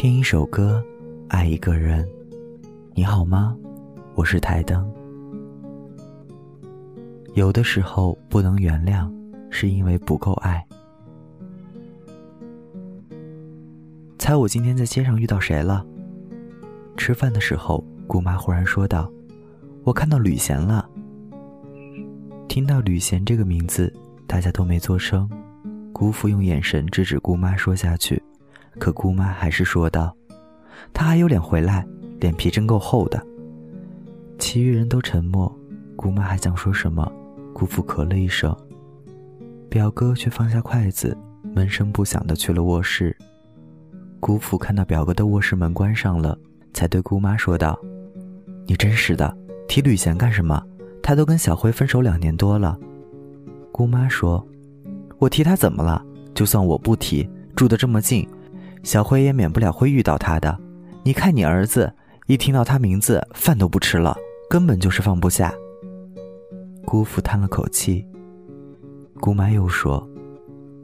听一首歌，爱一个人。你好吗？我是台灯。有的时候不能原谅，是因为不够爱。猜我今天在街上遇到谁了？吃饭的时候，姑妈忽然说道：“我看到吕贤了。”听到吕贤这个名字，大家都没作声。姑父用眼神制止姑妈说下去，可姑妈还是说道：“他还有脸回来，脸皮真够厚的。”其余人都沉默。姑妈还想说什么，姑父咳了一声，表哥却放下筷子，闷声不响的去了卧室。姑父看到表哥的卧室门关上了，才对姑妈说道：“你真是的，提吕贤干什么？他都跟小辉分手两年多了。”姑妈说。我提他怎么了？就算我不提，住得这么近，小辉也免不了会遇到他的。你看你儿子，一听到他名字，饭都不吃了，根本就是放不下。姑父叹了口气。姑妈又说：“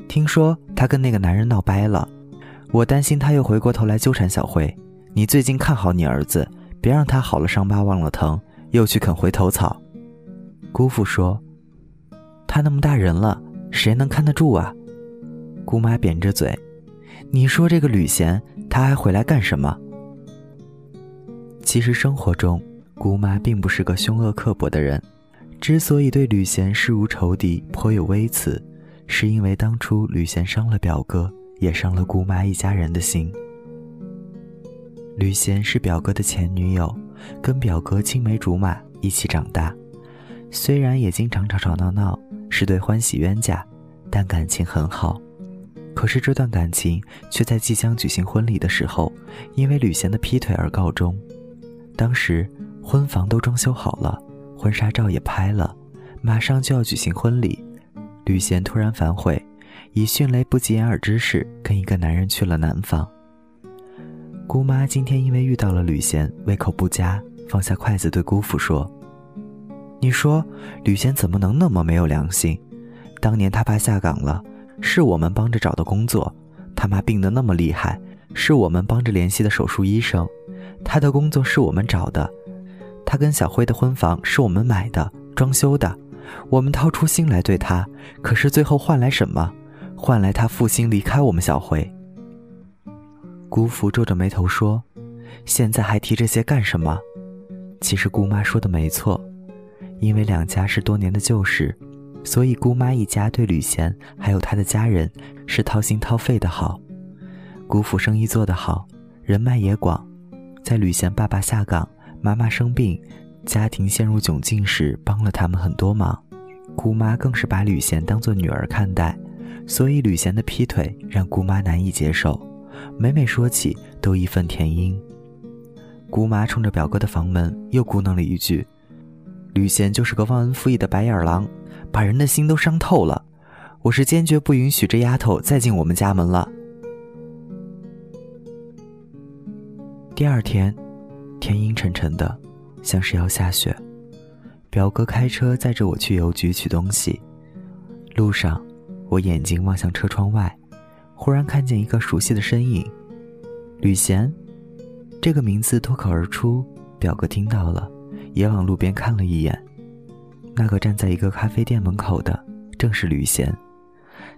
听说他跟那个男人闹掰了，我担心他又回过头来纠缠小辉。你最近看好你儿子，别让他好了伤疤忘了疼，又去啃回头草。”姑父说：“他那么大人了。”谁能看得住啊？姑妈扁着嘴，你说这个吕贤，他还回来干什么？其实生活中，姑妈并不是个凶恶刻薄的人，之所以对吕贤视如仇敌，颇有微词，是因为当初吕贤伤了表哥，也伤了姑妈一家人的心。吕贤是表哥的前女友，跟表哥青梅竹马，一起长大，虽然也经常吵吵闹闹。是对欢喜冤家，但感情很好。可是这段感情却在即将举行婚礼的时候，因为吕贤的劈腿而告终。当时婚房都装修好了，婚纱照也拍了，马上就要举行婚礼，吕贤突然反悔，以迅雷不及掩耳之势跟一个男人去了南方。姑妈今天因为遇到了吕贤，胃口不佳，放下筷子对姑父说。你说吕贤怎么能那么没有良心？当年他爸下岗了，是我们帮着找的工作；他妈病得那么厉害，是我们帮着联系的手术医生。他的工作是我们找的，他跟小辉的婚房是我们买的、装修的，我们掏出心来对他。可是最后换来什么？换来他负心离开我们小辉。姑父皱着眉头说：“现在还提这些干什么？”其实姑妈说的没错。因为两家是多年的旧事，所以姑妈一家对吕贤还有他的家人是掏心掏肺的好。姑父生意做得好，人脉也广，在吕贤爸爸下岗、妈妈生病、家庭陷入窘境时，帮了他们很多忙。姑妈更是把吕贤当做女儿看待，所以吕贤的劈腿让姑妈难以接受，每每说起都义愤填膺。姑妈冲着表哥的房门又咕哝了一句。吕贤就是个忘恩负义的白眼狼，把人的心都伤透了。我是坚决不允许这丫头再进我们家门了。第二天，天阴沉沉的，像是要下雪。表哥开车载着我去邮局取东西，路上，我眼睛望向车窗外，忽然看见一个熟悉的身影。吕贤，这个名字脱口而出，表哥听到了。也往路边看了一眼，那个站在一个咖啡店门口的正是吕贤，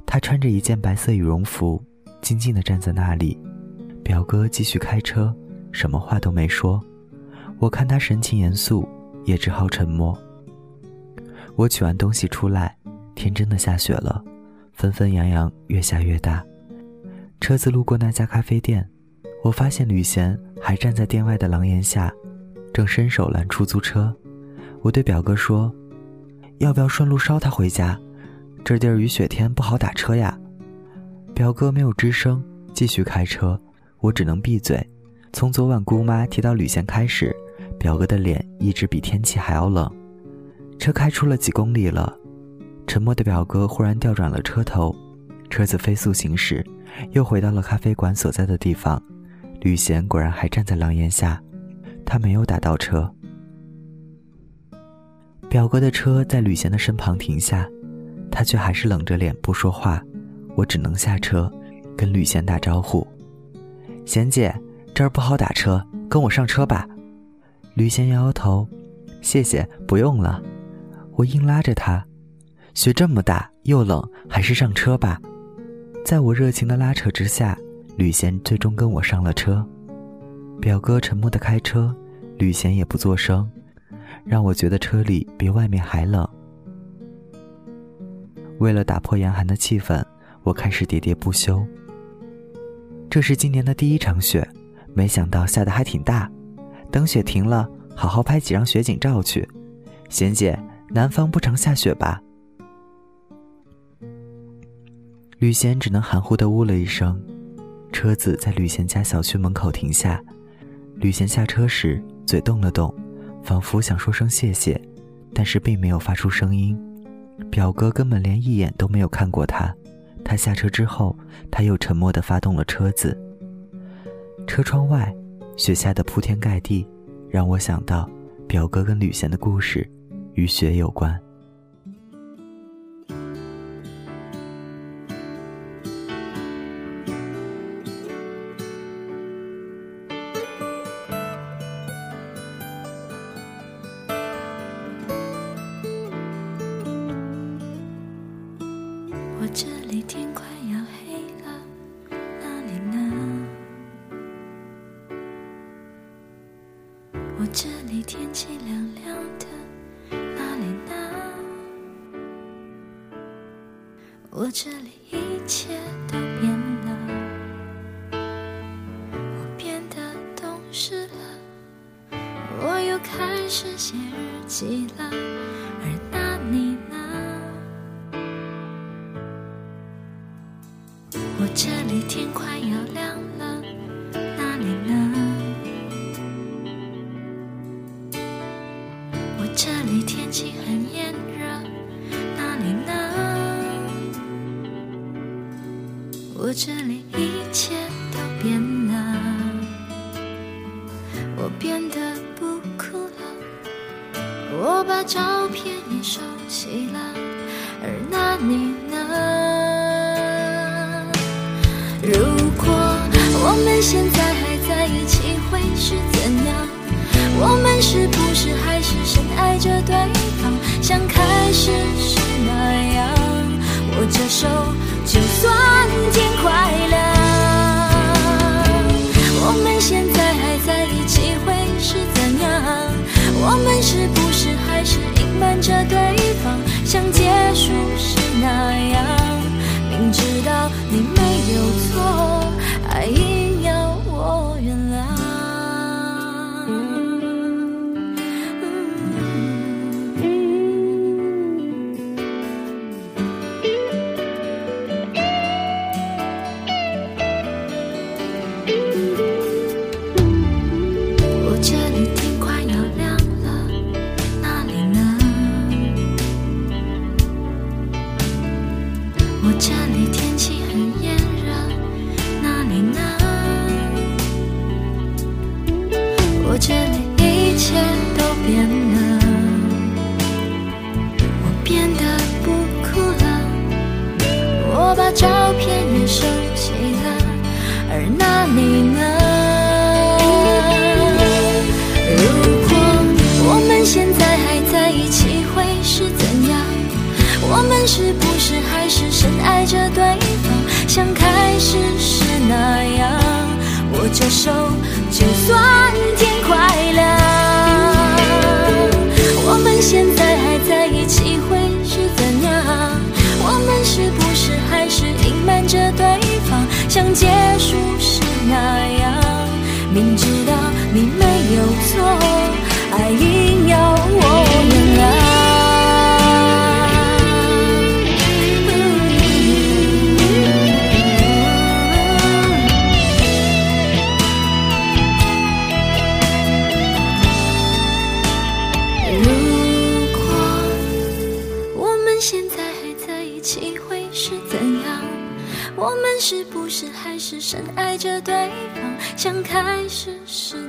他穿着一件白色羽绒服，静静地站在那里。表哥继续开车，什么话都没说。我看他神情严肃，也只好沉默。我取完东西出来，天真的下雪了，纷纷扬扬，越下越大。车子路过那家咖啡店，我发现吕贤还站在店外的廊檐下。正伸手拦出租车，我对表哥说：“要不要顺路捎他回家？这地儿雨雪天不好打车呀。”表哥没有吱声，继续开车。我只能闭嘴。从昨晚姑妈提到吕贤开始，表哥的脸一直比天气还要冷。车开出了几公里了，沉默的表哥忽然调转了车头，车子飞速行驶，又回到了咖啡馆所在的地方。吕贤果然还站在廊檐下。他没有打倒车，表哥的车在吕贤的身旁停下，他却还是冷着脸不说话。我只能下车，跟吕贤打招呼：“贤姐，这儿不好打车，跟我上车吧。吕贤摇摇头，谢谢，不用了。我硬拉着他，雪这么大又冷，还是上车吧。在我热情的拉扯之下，吕贤最终跟我上了车。表哥沉默的开车，吕贤也不作声，让我觉得车里比外面还冷。为了打破严寒的气氛，我开始喋喋不休。这是今年的第一场雪，没想到下的还挺大。等雪停了，好好拍几张雪景照去。贤姐，南方不常下雪吧？吕贤只能含糊的呜了一声。车子在吕贤家小区门口停下，吕贤下车时嘴动了动，仿佛想说声谢谢，但是并没有发出声音。表哥根本连一眼都没有看过他。他下车之后，他又沉默地发动了车子。车窗外，雪下的铺天盖地，让我想到表哥跟吕贤的故事，与雪有关。又开始写日记了，而那你呢？我这里天快要亮了，哪里呢？我这里天气很炎热，哪里呢？我这里一切起了，而那你呢？如果我们现在还在一起，会是怎样？我们是不是还是深爱着对方，像开始时那样？握着手，这里一切都变了，我变得不哭了，我把照片也收起了，而那你呢？如果我们现在还在一起，会是怎样？我们是不是还是深爱着对方，像开始时那样？握着手，就算天有错，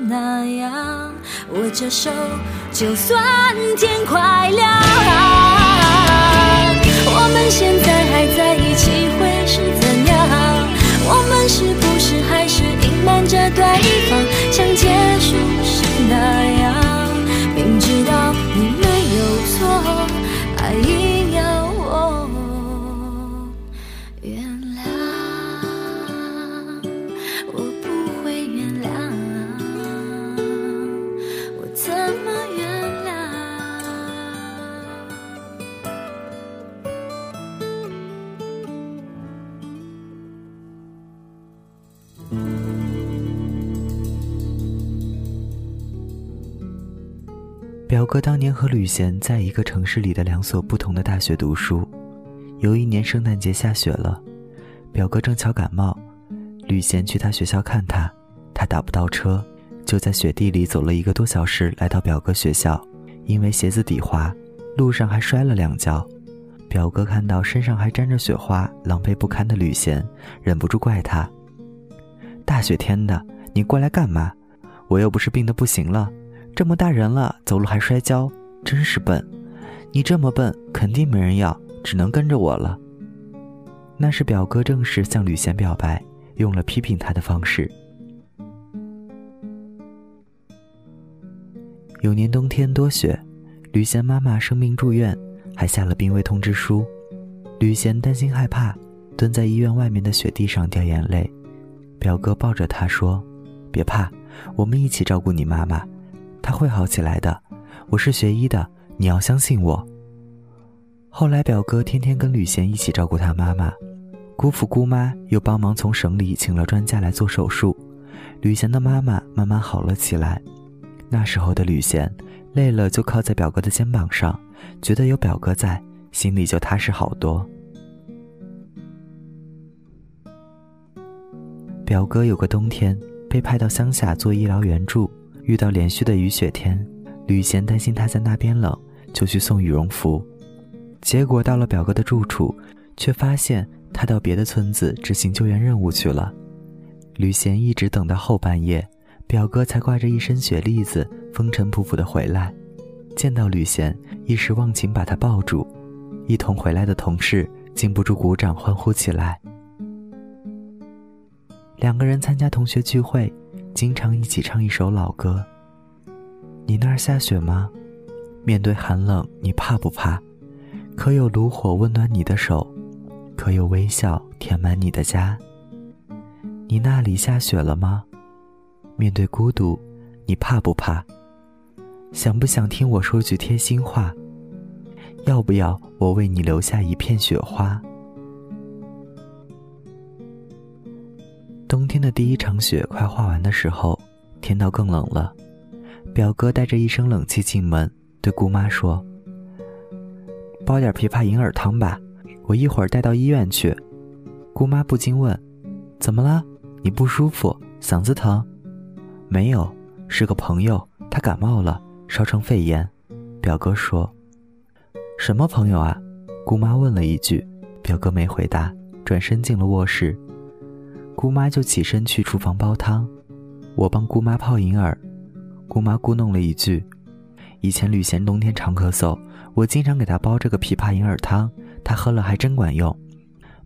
那样握着手就算天快亮我们现在还在一起会是怎样？我们是不是还是隐瞒着对方像结束时那样？表哥当年和吕贤在一个城市里的两所不同的大学读书。有一年圣诞节下雪了，表哥正巧感冒，吕贤去他学校看他，他打不到车，就在雪地里走了一个多小时来到表哥学校。因为鞋子底滑，路上还摔了两跤。表哥看到身上还沾着雪花、狼狈不堪的吕贤，忍不住怪他：“大雪天的，你过来干嘛？我又不是病得不行了。”这么大人了，走路还摔跤，真是笨！你这么笨，肯定没人要，只能跟着我了。那是表哥正式向吕贤表白，用了批评他的方式。有年冬天多雪，吕贤妈妈生病住院，还下了病危通知书。吕贤担心害怕，蹲在医院外面的雪地上掉眼泪。表哥抱着他说：“别怕，我们一起照顾你妈妈。”他会好起来的，我是学医的，你要相信我。后来表哥天天跟吕贤一起照顾他妈妈，姑父姑妈又帮忙从省里请了专家来做手术，吕贤的妈妈慢慢好了起来。那时候的吕贤，累了就靠在表哥的肩膀上，觉得有表哥在，心里就踏实好多。表哥有个冬天被派到乡下做医疗援助。遇到连续的雨雪天，吕贤担心他在那边冷，就去送羽绒服。结果到了表哥的住处，却发现他到别的村子执行救援任务去了。吕贤一直等到后半夜，表哥才挂着一身雪粒子，风尘仆仆的回来。见到吕贤，一时忘情把他抱住，一同回来的同事禁不住鼓掌欢呼起来。两个人参加同学聚会。经常一起唱一首老歌。你那儿下雪吗？面对寒冷，你怕不怕？可有炉火温暖你的手？可有微笑填满你的家？你那里下雪了吗？面对孤独，你怕不怕？想不想听我说句贴心话？要不要我为你留下一片雪花？冬天的第一场雪快化完的时候，天倒更冷了。表哥带着一身冷气进门，对姑妈说：“煲点枇杷银耳汤吧，我一会儿带到医院去。”姑妈不禁问：“怎么了？你不舒服？嗓子疼？”“没有，是个朋友，他感冒了，烧成肺炎。”表哥说。“什么朋友啊？”姑妈问了一句，表哥没回答，转身进了卧室。姑妈就起身去厨房煲汤，我帮姑妈泡银耳。姑妈咕哝了一句：“以前吕贤冬天常咳嗽，我经常给他煲这个枇杷银耳汤，他喝了还真管用。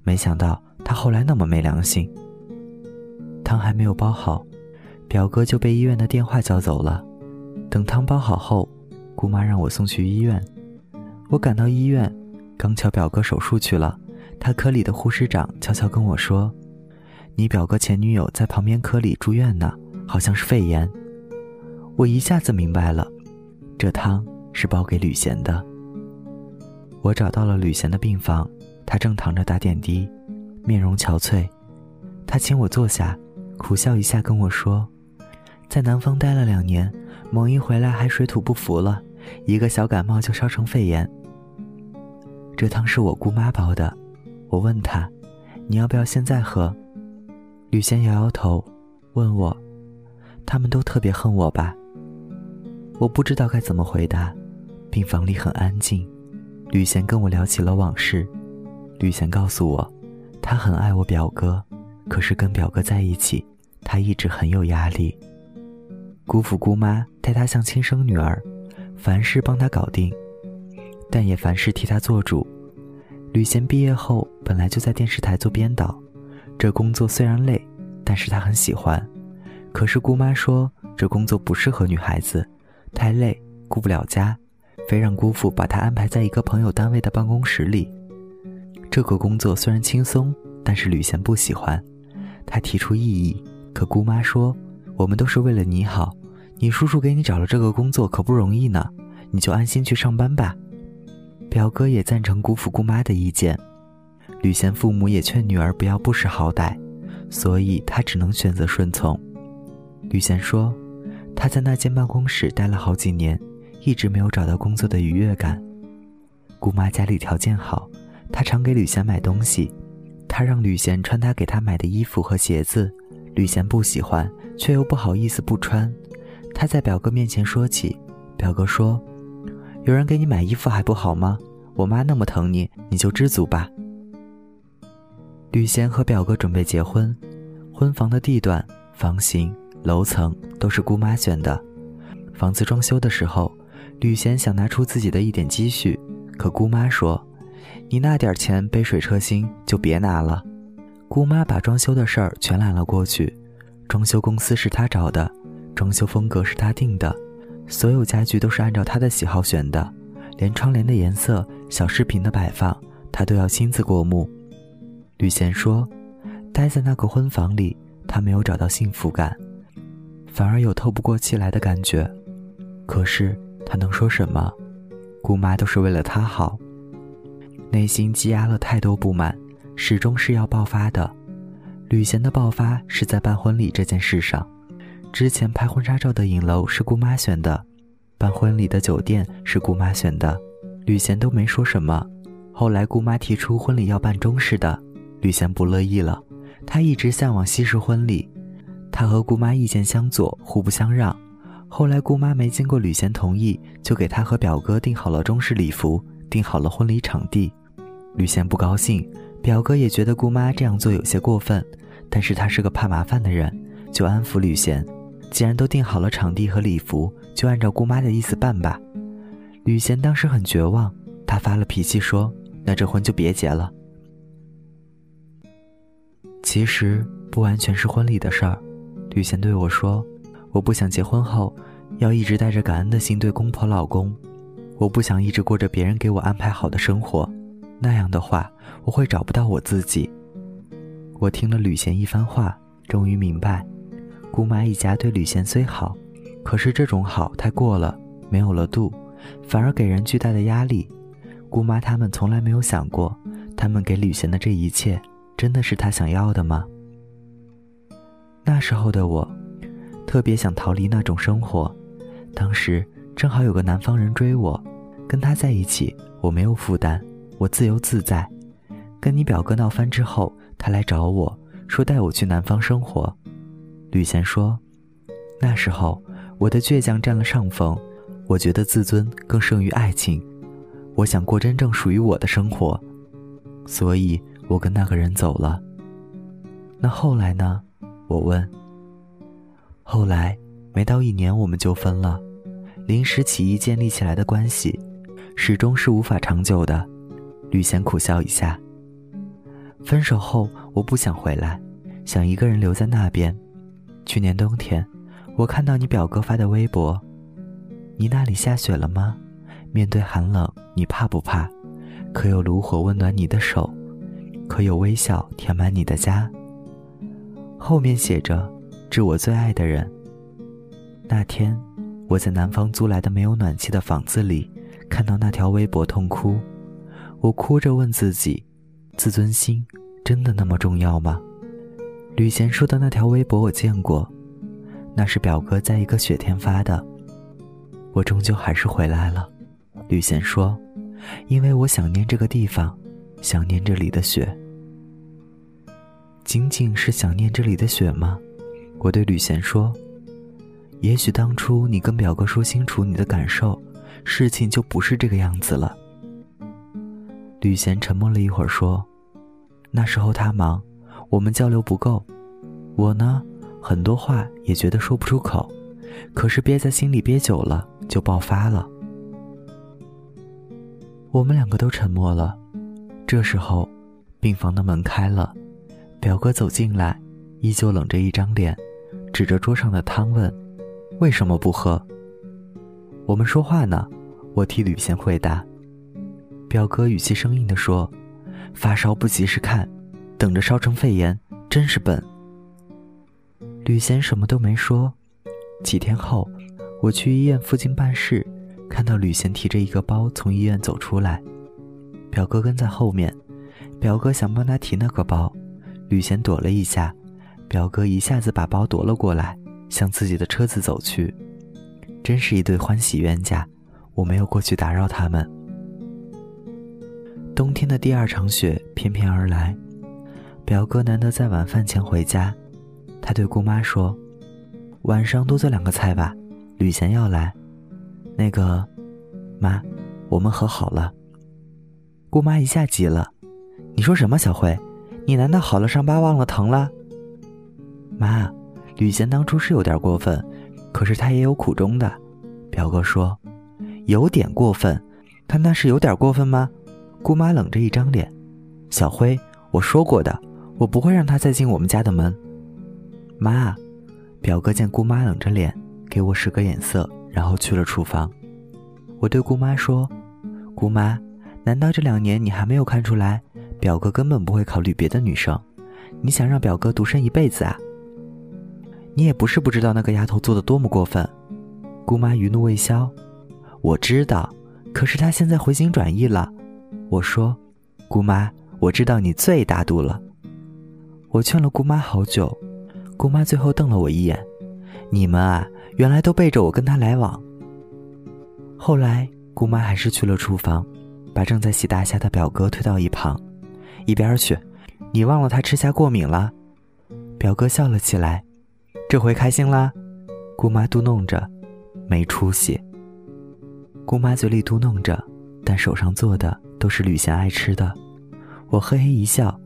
没想到他后来那么没良心。”汤还没有煲好，表哥就被医院的电话叫走了。等汤煲好后，姑妈让我送去医院。我赶到医院，刚瞧表哥手术去了，他科里的护士长悄悄跟我说。你表哥前女友在旁边科里住院呢，好像是肺炎。我一下子明白了，这汤是煲给吕贤的。我找到了吕贤的病房，他正躺着打点滴，面容憔悴。他请我坐下，苦笑一下跟我说：“在南方待了两年，猛一回来还水土不服了，一个小感冒就烧成肺炎。这汤是我姑妈煲的。”我问他：“你要不要现在喝？”吕贤摇摇头，问我：“他们都特别恨我吧？”我不知道该怎么回答。病房里很安静，吕贤跟我聊起了往事。吕贤告诉我，他很爱我表哥，可是跟表哥在一起，他一直很有压力。姑父姑妈待他像亲生女儿，凡事帮他搞定，但也凡事替他做主。吕贤毕业后本来就在电视台做编导。这工作虽然累，但是他很喜欢。可是姑妈说这工作不适合女孩子，太累，顾不了家，非让姑父把她安排在一个朋友单位的办公室里。这个工作虽然轻松，但是吕贤不喜欢。他提出异议，可姑妈说：“我们都是为了你好，你叔叔给你找了这个工作可不容易呢，你就安心去上班吧。”表哥也赞成姑父姑妈的意见。吕贤父母也劝女儿不要不识好歹，所以他只能选择顺从。吕贤说，他在那间办公室待了好几年，一直没有找到工作的愉悦感。姑妈家里条件好，她常给吕贤买东西，她让吕贤穿她给她买的衣服和鞋子，吕贤不喜欢，却又不好意思不穿。她在表哥面前说起，表哥说：“有人给你买衣服还不好吗？我妈那么疼你，你就知足吧。”吕贤和表哥准备结婚，婚房的地段、房型、楼层都是姑妈选的。房子装修的时候，吕贤想拿出自己的一点积蓄，可姑妈说：“你那点钱杯水车薪，就别拿了。”姑妈把装修的事儿全揽了过去，装修公司是她找的，装修风格是她定的，所有家具都是按照她的喜好选的，连窗帘的颜色、小饰品的摆放，她都要亲自过目。吕贤说：“待在那个婚房里，他没有找到幸福感，反而有透不过气来的感觉。可是他能说什么？姑妈都是为了他好。内心积压了太多不满，始终是要爆发的。吕贤的爆发是在办婚礼这件事上。之前拍婚纱照的影楼是姑妈选的，办婚礼的酒店是姑妈选的，吕贤都没说什么。后来姑妈提出婚礼要办中式的。”吕贤不乐意了，他一直向往西式婚礼，他和姑妈意见相左，互不相让。后来姑妈没经过吕贤同意，就给他和表哥订好了中式礼服，订好了婚礼场地。吕贤不高兴，表哥也觉得姑妈这样做有些过分，但是他是个怕麻烦的人，就安抚吕贤：既然都订好了场地和礼服，就按照姑妈的意思办吧。吕贤当时很绝望，他发了脾气说：“那这婚就别结了。”其实不完全是婚礼的事儿，吕贤对我说：“我不想结婚后要一直带着感恩的心对公婆老公，我不想一直过着别人给我安排好的生活，那样的话我会找不到我自己。”我听了吕贤一番话，终于明白，姑妈一家对吕贤虽好，可是这种好太过了，没有了度，反而给人巨大的压力。姑妈他们从来没有想过，他们给吕贤的这一切。真的是他想要的吗？那时候的我，特别想逃离那种生活。当时正好有个南方人追我，跟他在一起，我没有负担，我自由自在。跟你表哥闹翻之后，他来找我说带我去南方生活。吕贤说，那时候我的倔强占了上风，我觉得自尊更胜于爱情，我想过真正属于我的生活，所以。我跟那个人走了。那后来呢？我问。后来没到一年，我们就分了。临时起意建立起来的关系，始终是无法长久的。吕贤苦笑一下。分手后，我不想回来，想一个人留在那边。去年冬天，我看到你表哥发的微博。你那里下雪了吗？面对寒冷，你怕不怕？可有炉火温暖你的手？可有微笑填满你的家？后面写着“致我最爱的人”。那天，我在南方租来的没有暖气的房子里，看到那条微博，痛哭。我哭着问自己：自尊心真的那么重要吗？吕贤说的那条微博我见过，那是表哥在一个雪天发的。我终究还是回来了，吕贤说，因为我想念这个地方，想念这里的雪。仅仅是想念这里的雪吗？我对吕贤说：“也许当初你跟表哥说清楚你的感受，事情就不是这个样子了。”吕贤沉默了一会儿说：“那时候他忙，我们交流不够。我呢，很多话也觉得说不出口，可是憋在心里憋久了就爆发了。”我们两个都沉默了。这时候，病房的门开了。表哥走进来，依旧冷着一张脸，指着桌上的汤问：“为什么不喝？”我们说话呢，我替吕贤回答。表哥语气生硬地说：“发烧不及时看，等着烧成肺炎，真是笨。”吕贤什么都没说。几天后，我去医院附近办事，看到吕贤提着一个包从医院走出来，表哥跟在后面。表哥想帮他提那个包。吕贤躲了一下，表哥一下子把包夺了过来，向自己的车子走去。真是一对欢喜冤家，我没有过去打扰他们。冬天的第二场雪翩翩而来，表哥难得在晚饭前回家，他对姑妈说：“晚上多做两个菜吧，吕贤要来。”那个，妈，我们和好了。姑妈一下急了：“你说什么，小慧？你难道好了伤疤忘了疼了？”妈，吕贤当初是有点过分，可是他也有苦衷的。表哥说：“有点过分，他那是有点过分吗？”姑妈冷着一张脸：“小辉，我说过的，我不会让他再进我们家的门。”妈，表哥见姑妈冷着脸，给我使个眼色，然后去了厨房。我对姑妈说：“姑妈，难道这两年你还没有看出来，表哥根本不会考虑别的女生？你想让表哥独身一辈子啊？你也不是不知道那个丫头做的多么过分。”姑妈余怒未消，我知道，可是她现在回心转意了。我说：“姑妈，我知道你最大度了。”我劝了姑妈好久，姑妈最后瞪了我一眼：“你们啊，原来都背着我跟他来往。”后来，姑妈还是去了厨房，把正在洗大虾的表哥推到一旁：“一边去，你忘了他吃虾过敏了。”表哥笑了起来：“这回开心啦？”姑妈嘟哝着。没出息。姑妈嘴里嘟囔着，但手上做的都是吕贤爱吃的。我嘿嘿一笑，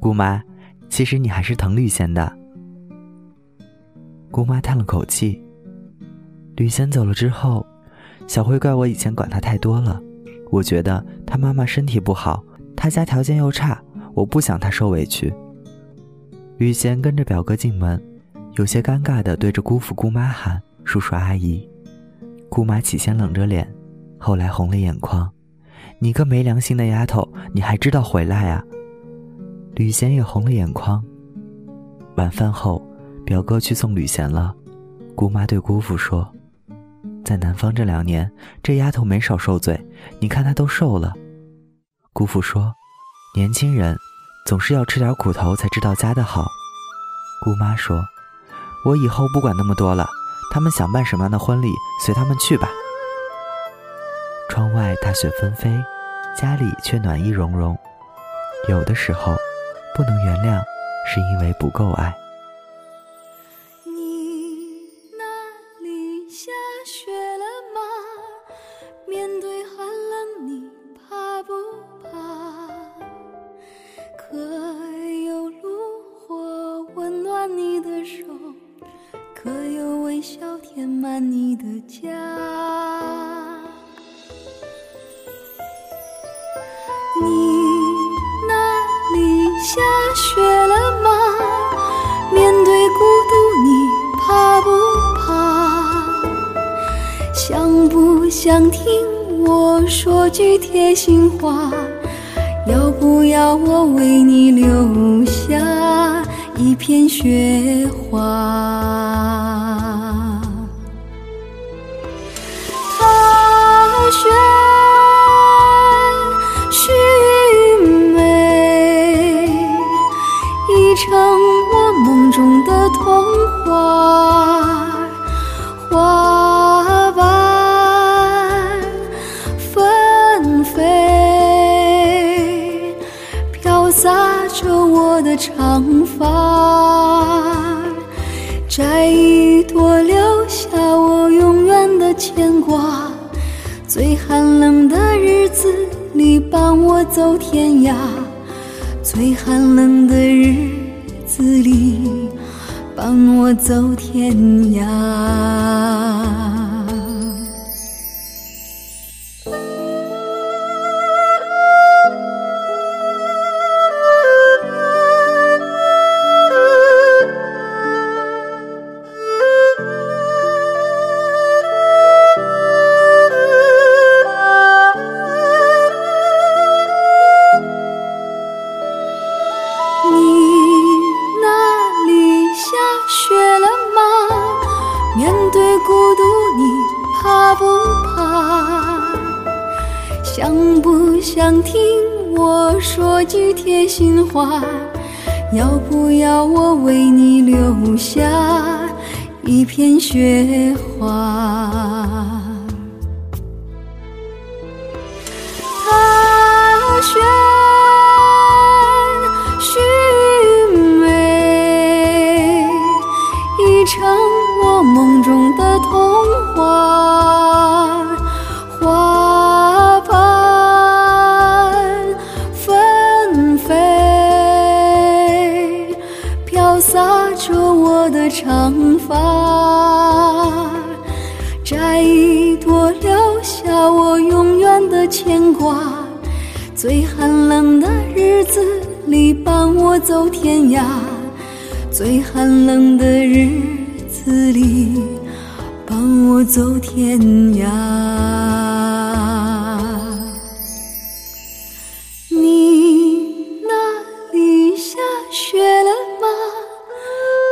姑妈，其实你还是疼吕贤的。姑妈叹了口气。吕贤走了之后，小慧怪我以前管他太多了。我觉得他妈妈身体不好，他家条件又差，我不想他受委屈。吕贤跟着表哥进门，有些尴尬的对着姑父姑妈喊：“叔叔阿姨。”姑妈起先冷着脸，后来红了眼眶。你个没良心的丫头，你还知道回来啊？吕贤也红了眼眶。晚饭后，表哥去送吕贤了。姑妈对姑父说：“在南方这两年，这丫头没少受罪。你看她都瘦了。”姑父说：“年轻人，总是要吃点苦头才知道家的好。”姑妈说：“我以后不管那么多了。”他们想办什么样的婚礼，随他们去吧。窗外大雪纷飞，家里却暖意融融。有的时候，不能原谅，是因为不够爱。我为你留下一片雪花？走天涯。最寒冷的日子里，伴我走天涯。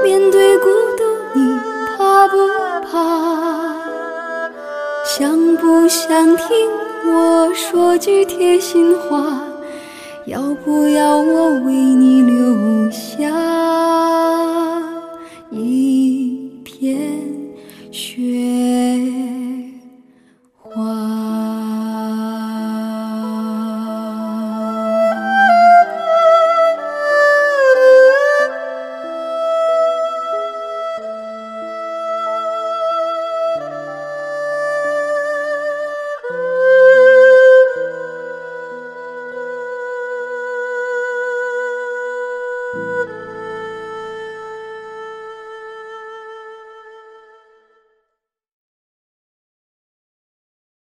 面对孤独你怕不怕？想不想听我说句贴心话？要不要我为你留下？